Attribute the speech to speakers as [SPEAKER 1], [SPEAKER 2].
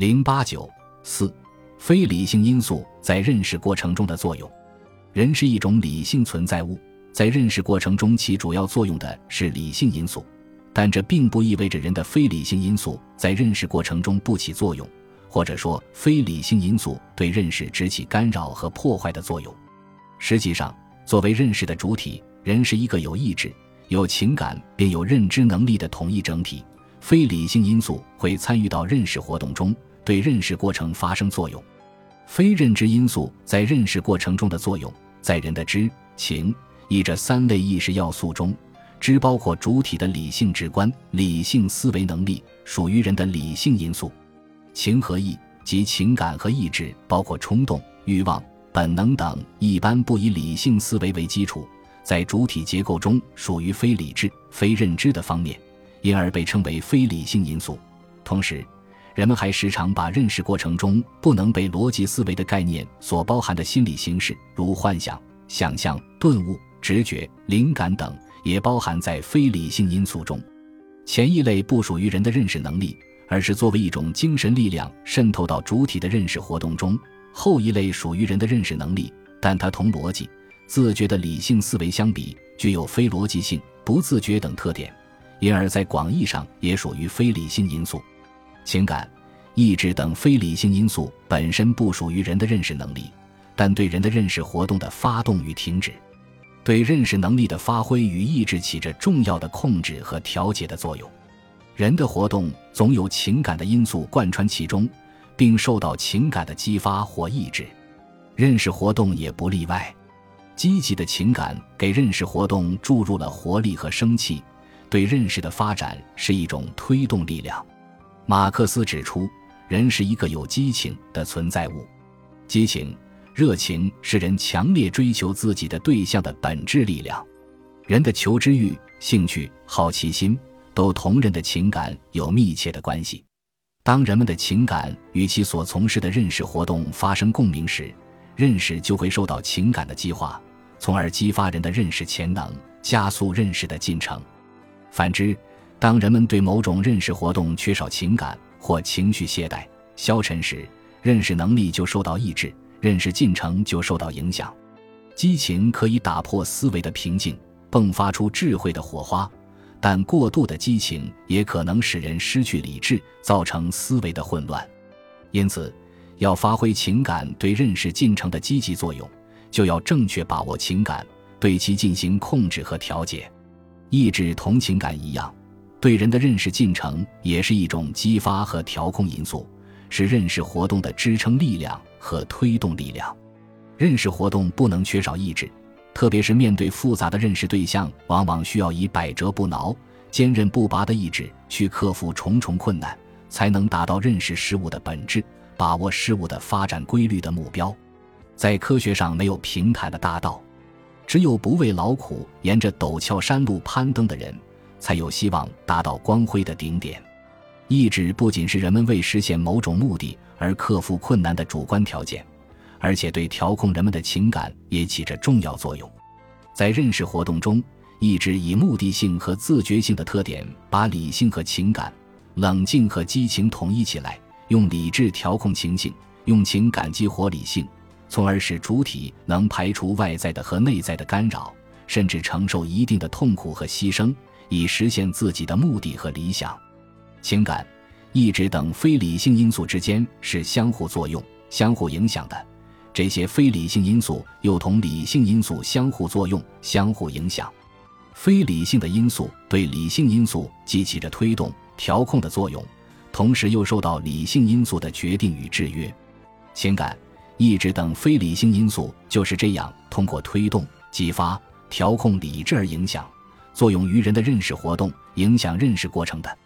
[SPEAKER 1] 零八九四，非理性因素在认识过程中的作用。人是一种理性存在物，在认识过程中起主要作用的是理性因素，但这并不意味着人的非理性因素在认识过程中不起作用，或者说非理性因素对认识只起干扰和破坏的作用。实际上，作为认识的主体，人是一个有意志、有情感并有认知能力的统一整体。非理性因素会参与到认识活动中，对认识过程发生作用。非认知因素在认识过程中的作用，在人的知、情、意这三类意识要素中，知包括主体的理性直观、理性思维能力，属于人的理性因素；情和意及情感和意志，包括冲动、欲望、本能等，一般不以理性思维为基础，在主体结构中属于非理智、非认知的方面。因而被称为非理性因素。同时，人们还时常把认识过程中不能被逻辑思维的概念所包含的心理形式，如幻想、想象、顿悟、直觉、灵感等，也包含在非理性因素中。前一类不属于人的认识能力，而是作为一种精神力量渗透到主体的认识活动中；后一类属于人的认识能力，但它同逻辑、自觉的理性思维相比，具有非逻辑性、不自觉等特点。因而，在广义上也属于非理性因素，情感、意志等非理性因素本身不属于人的认识能力，但对人的认识活动的发动与停止，对认识能力的发挥与意志起着重要的控制和调节的作用。人的活动总有情感的因素贯穿其中，并受到情感的激发或抑制，认识活动也不例外。积极的情感给认识活动注入了活力和生气。对认识的发展是一种推动力量。马克思指出，人是一个有激情的存在物，激情、热情是人强烈追求自己的对象的本质力量。人的求知欲、兴趣、好奇心都同人的情感有密切的关系。当人们的情感与其所从事的认识活动发生共鸣时，认识就会受到情感的激化，从而激发人的认识潜能，加速认识的进程。反之，当人们对某种认识活动缺少情感或情绪懈怠、消沉时，认识能力就受到抑制，认识进程就受到影响。激情可以打破思维的平静，迸发出智慧的火花，但过度的激情也可能使人失去理智，造成思维的混乱。因此，要发挥情感对认识进程的积极作用，就要正确把握情感，对其进行控制和调节。意志同情感一样，对人的认识进程也是一种激发和调控因素，是认识活动的支撑力量和推动力量。认识活动不能缺少意志，特别是面对复杂的认识对象，往往需要以百折不挠、坚韧不拔的意志去克服重重困难，才能达到认识事物的本质、把握事物的发展规律的目标。在科学上，没有平坦的大道。只有不畏劳苦，沿着陡峭山路攀登的人，才有希望达到光辉的顶点。意志不仅是人们为实现某种目的而克服困难的主观条件，而且对调控人们的情感也起着重要作用。在认识活动中，意志以目的性和自觉性的特点，把理性和情感、冷静和激情统一起来，用理智调控情境，用情感激活理性。从而使主体能排除外在的和内在的干扰，甚至承受一定的痛苦和牺牲，以实现自己的目的和理想。情感、意志等非理性因素之间是相互作用、相互影响的，这些非理性因素又同理性因素相互作用、相互影响。非理性的因素对理性因素既起着推动、调控的作用，同时又受到理性因素的决定与制约。情感。意志等非理性因素就是这样通过推动、激发、调控理智而影响、作用于人的认识活动，影响认识过程的。